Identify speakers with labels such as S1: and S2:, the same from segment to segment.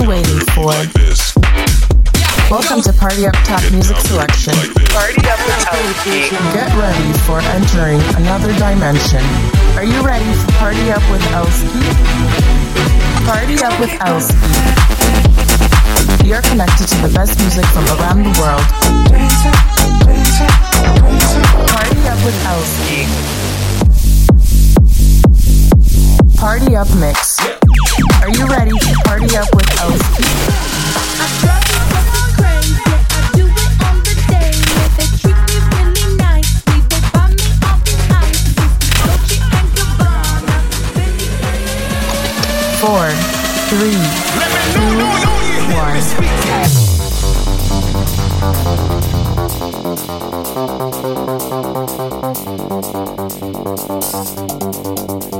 S1: been waiting for. Welcome to Party Up Top Music Selection.
S2: Party Up with Elski.
S1: Get ready for entering another dimension. Are you ready for Party Up with Elski? Party Up with Elski. You're connected to the best music from around the world. Party Up with Elski. Party Up Mix. Are you ready to party up with Elski? Four, three, two, one.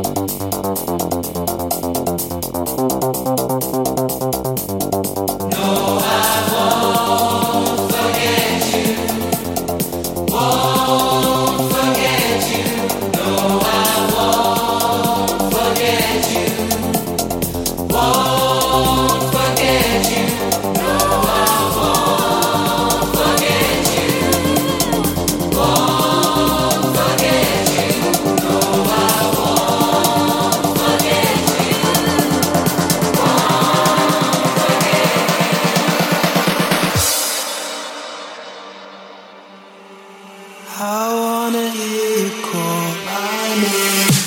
S3: I wanna hear you call my name.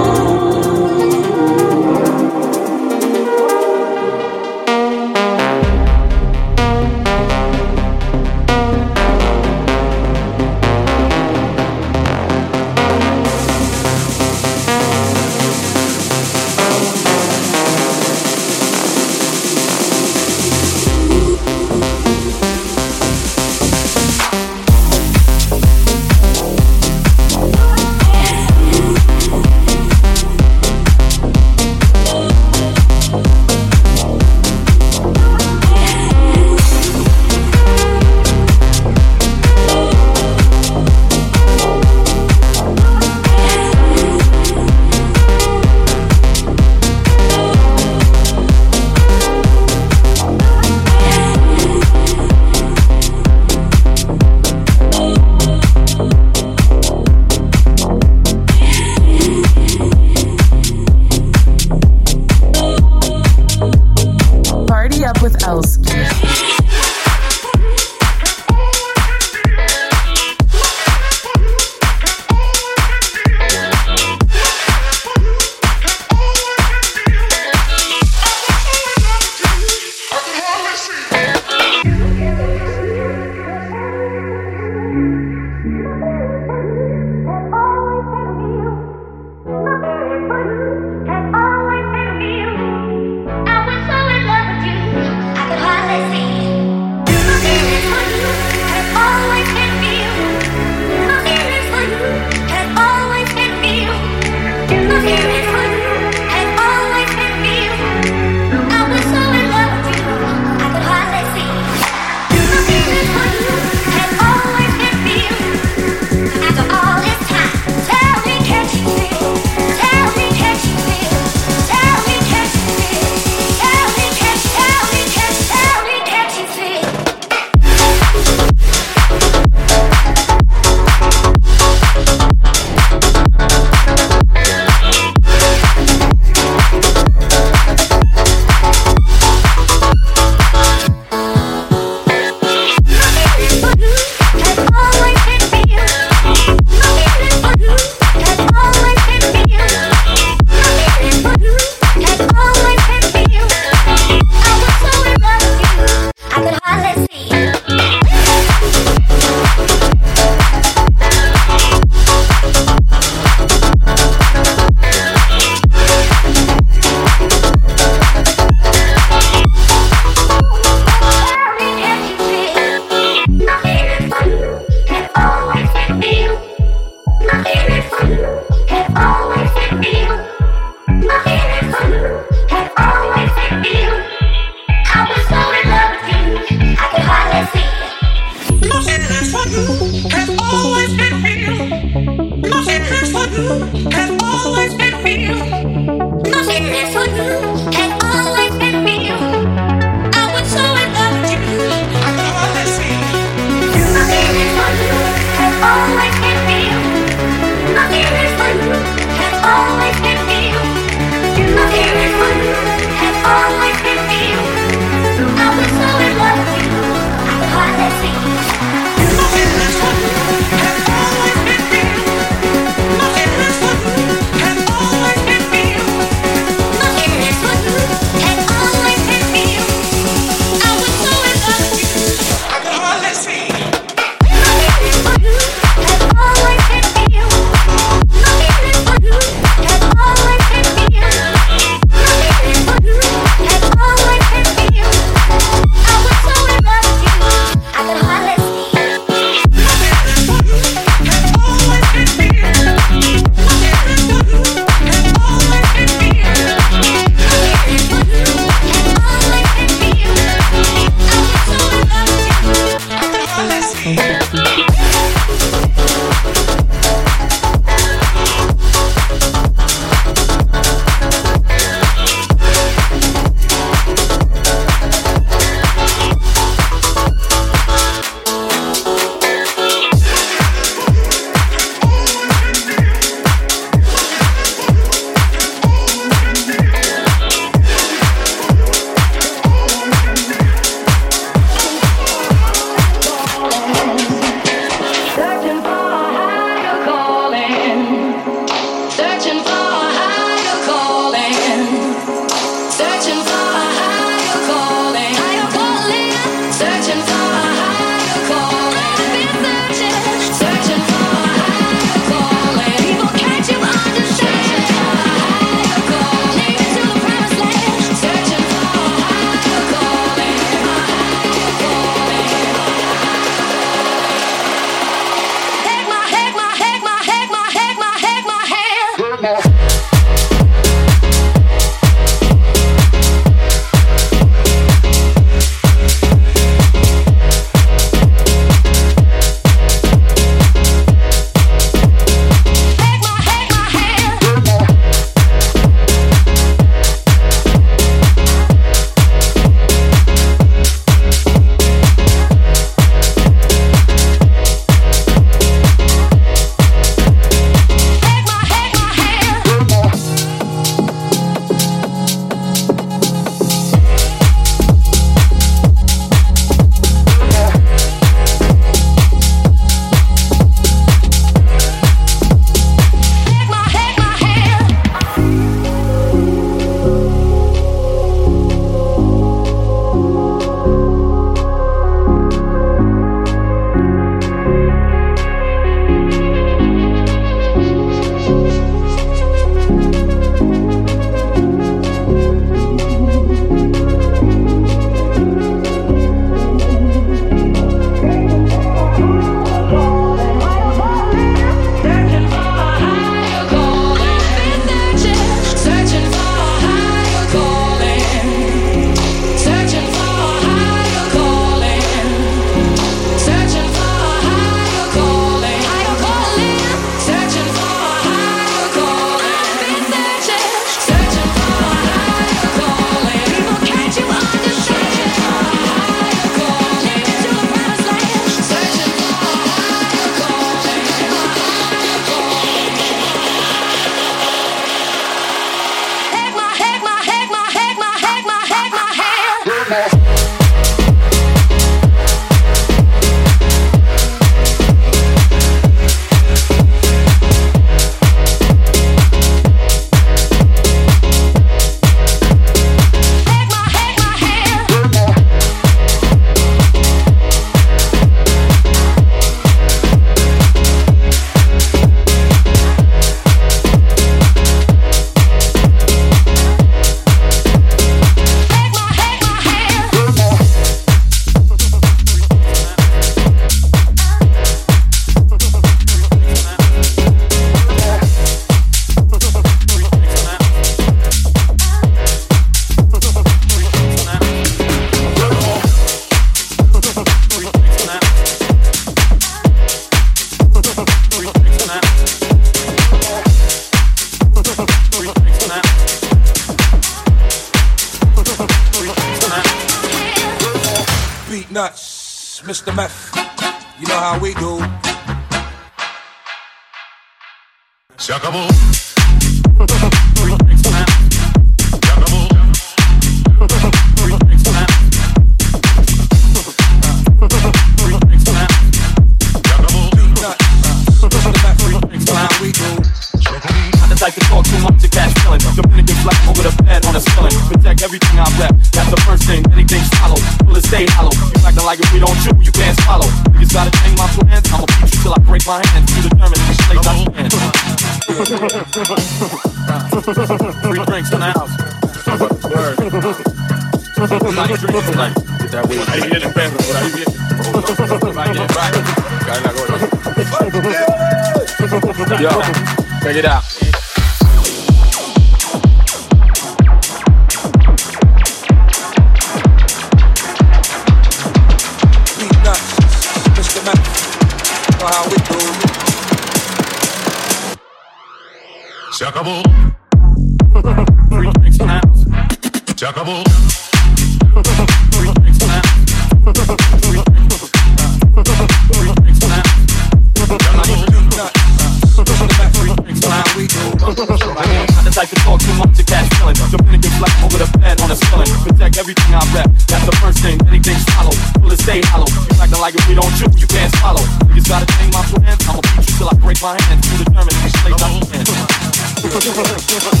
S1: tiempo, tiempo.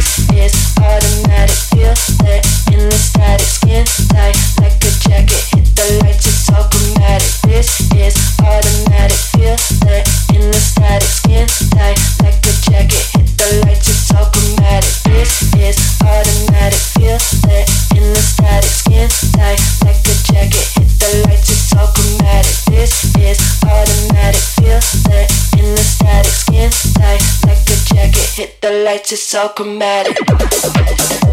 S4: This is automatic, feel that in the static. it's so chromatic.